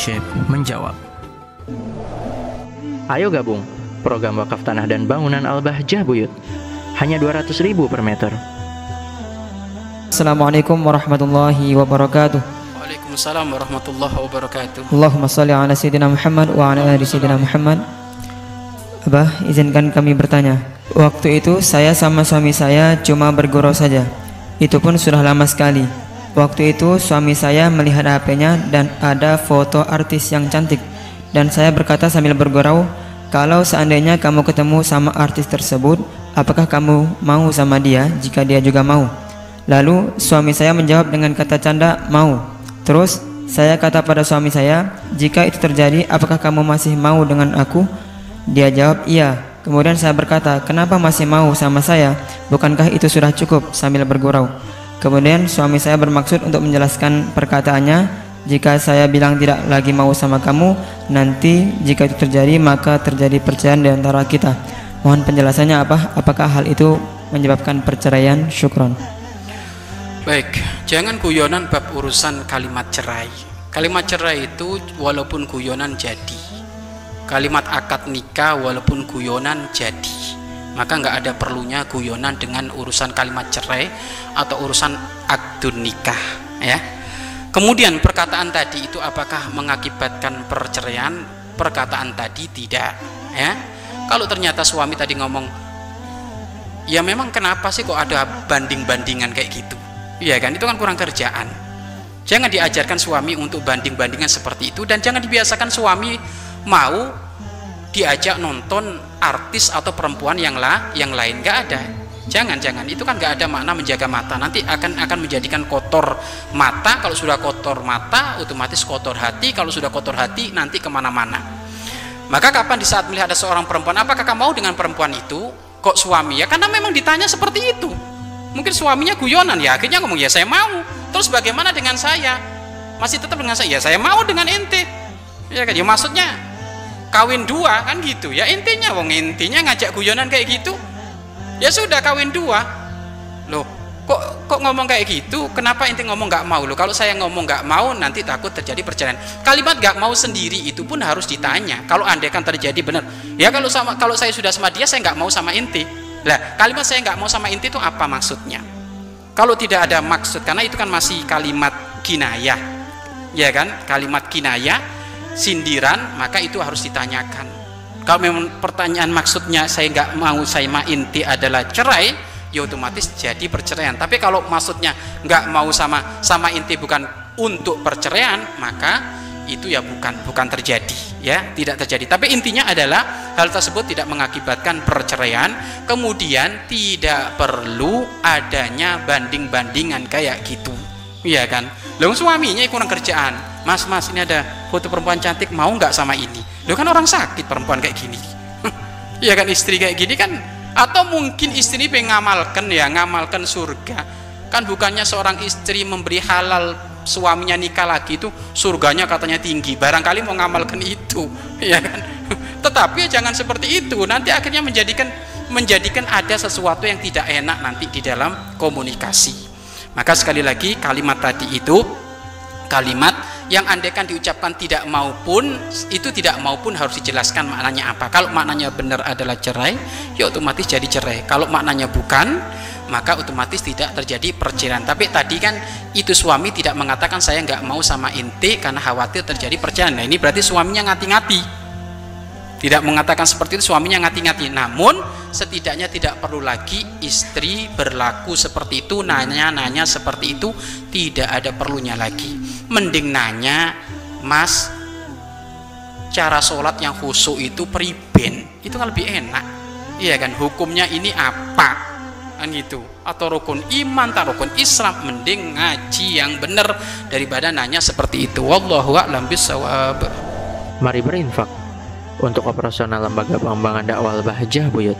Syekh menjawab. Ayo gabung program wakaf tanah dan bangunan Al-Bahjah Buyut. Hanya 200 ribu per meter. Assalamualaikum warahmatullahi wabarakatuh. Waalaikumsalam warahmatullahi wabarakatuh. Allahumma salli ala sayyidina Muhammad wa ala ali sayyidina Muhammad. Abah, izinkan kami bertanya. Waktu itu saya sama suami saya cuma bergurau saja. Itu pun sudah lama sekali. Waktu itu suami saya melihat HP-nya dan ada foto artis yang cantik. Dan saya berkata sambil bergurau, kalau seandainya kamu ketemu sama artis tersebut, apakah kamu mau sama dia jika dia juga mau? Lalu suami saya menjawab dengan kata canda, mau. Terus saya kata pada suami saya, jika itu terjadi, apakah kamu masih mau dengan aku? Dia jawab, iya. Kemudian saya berkata, kenapa masih mau sama saya? Bukankah itu sudah cukup? Sambil bergurau. Kemudian suami saya bermaksud untuk menjelaskan perkataannya, jika saya bilang tidak lagi mau sama kamu, nanti jika itu terjadi maka terjadi perceraian di antara kita. Mohon penjelasannya apa? Apakah hal itu menyebabkan perceraian? Syukron. Baik, jangan guyonan bab urusan kalimat cerai. Kalimat cerai itu walaupun guyonan jadi. Kalimat akad nikah walaupun guyonan jadi. Maka nggak ada perlunya guyonan dengan urusan kalimat cerai atau urusan akdun nikah, ya. Kemudian perkataan tadi itu apakah mengakibatkan perceraian? Perkataan tadi tidak, ya. Kalau ternyata suami tadi ngomong, ya memang kenapa sih kok ada banding-bandingan kayak gitu? Iya kan, itu kan kurang kerjaan. Jangan diajarkan suami untuk banding-bandingan seperti itu dan jangan dibiasakan suami mau diajak nonton artis atau perempuan yang lah yang lain nggak ada. Jangan jangan. Itu kan nggak ada makna menjaga mata. Nanti akan akan menjadikan kotor mata. Kalau sudah kotor mata otomatis kotor hati. Kalau sudah kotor hati nanti ke mana-mana. Maka kapan di saat melihat ada seorang perempuan apakah kamu mau dengan perempuan itu? Kok suami? Ya karena memang ditanya seperti itu. Mungkin suaminya guyonan. Ya akhirnya ngomong ya saya mau. Terus bagaimana dengan saya? Masih tetap dengan saya? Ya saya mau dengan ente. Ya kan? Ya maksudnya kawin dua kan gitu. Ya intinya wong intinya ngajak guyonan kayak gitu. Ya sudah kawin dua. Loh kok kok ngomong kayak gitu? Kenapa inti ngomong nggak mau? Loh kalau saya ngomong nggak mau nanti takut terjadi perceraian. Kalimat nggak mau sendiri itu pun harus ditanya. Kalau andai kan terjadi benar. Ya kalau sama kalau saya sudah sama dia saya nggak mau sama inti. Lah kalimat saya nggak mau sama inti itu apa maksudnya? Kalau tidak ada maksud karena itu kan masih kalimat kinayah. Ya kan? Kalimat kinayah sindiran maka itu harus ditanyakan. Kalau memang pertanyaan maksudnya saya nggak mau saya inti adalah cerai ya otomatis jadi perceraian. Tapi kalau maksudnya nggak mau sama sama inti bukan untuk perceraian maka itu ya bukan bukan terjadi ya tidak terjadi. Tapi intinya adalah hal tersebut tidak mengakibatkan perceraian kemudian tidak perlu adanya banding-bandingan kayak gitu. Iya kan? Lalu suaminya kurang kerjaan mas mas ini ada foto perempuan cantik mau nggak sama ini? Lo kan orang sakit perempuan kayak gini. Ya kan istri kayak gini kan? Atau mungkin istri pengen ngamalkan ya ngamalkan surga. Kan bukannya seorang istri memberi halal suaminya nikah lagi itu surganya katanya tinggi. Barangkali mau ngamalkan itu ya kan? Tetapi jangan seperti itu. Nanti akhirnya menjadikan menjadikan ada sesuatu yang tidak enak nanti di dalam komunikasi. Maka sekali lagi kalimat tadi itu kalimat yang andaikan diucapkan tidak maupun itu tidak maupun harus dijelaskan maknanya apa. Kalau maknanya benar adalah cerai ya otomatis jadi cerai. Kalau maknanya bukan maka otomatis tidak terjadi perceraian. Tapi tadi kan itu suami tidak mengatakan saya nggak mau sama inti karena khawatir terjadi perceraian. Nah ini berarti suaminya ngati-ngati. Tidak mengatakan seperti itu suaminya ngati-ngati. Namun setidaknya tidak perlu lagi istri berlaku seperti itu nanya-nanya seperti itu tidak ada perlunya lagi mending nanya mas cara sholat yang khusyuk itu periben itu kan lebih enak. Iya kan? Hukumnya ini apa? Kan gitu. Atau rukun iman atau rukun Islam mending ngaji yang benar daripada nanya seperti itu. Wallahu a'lam bisawab Mari berinfak untuk operasional lembaga pengembangan dakwah Bahjah Buyut.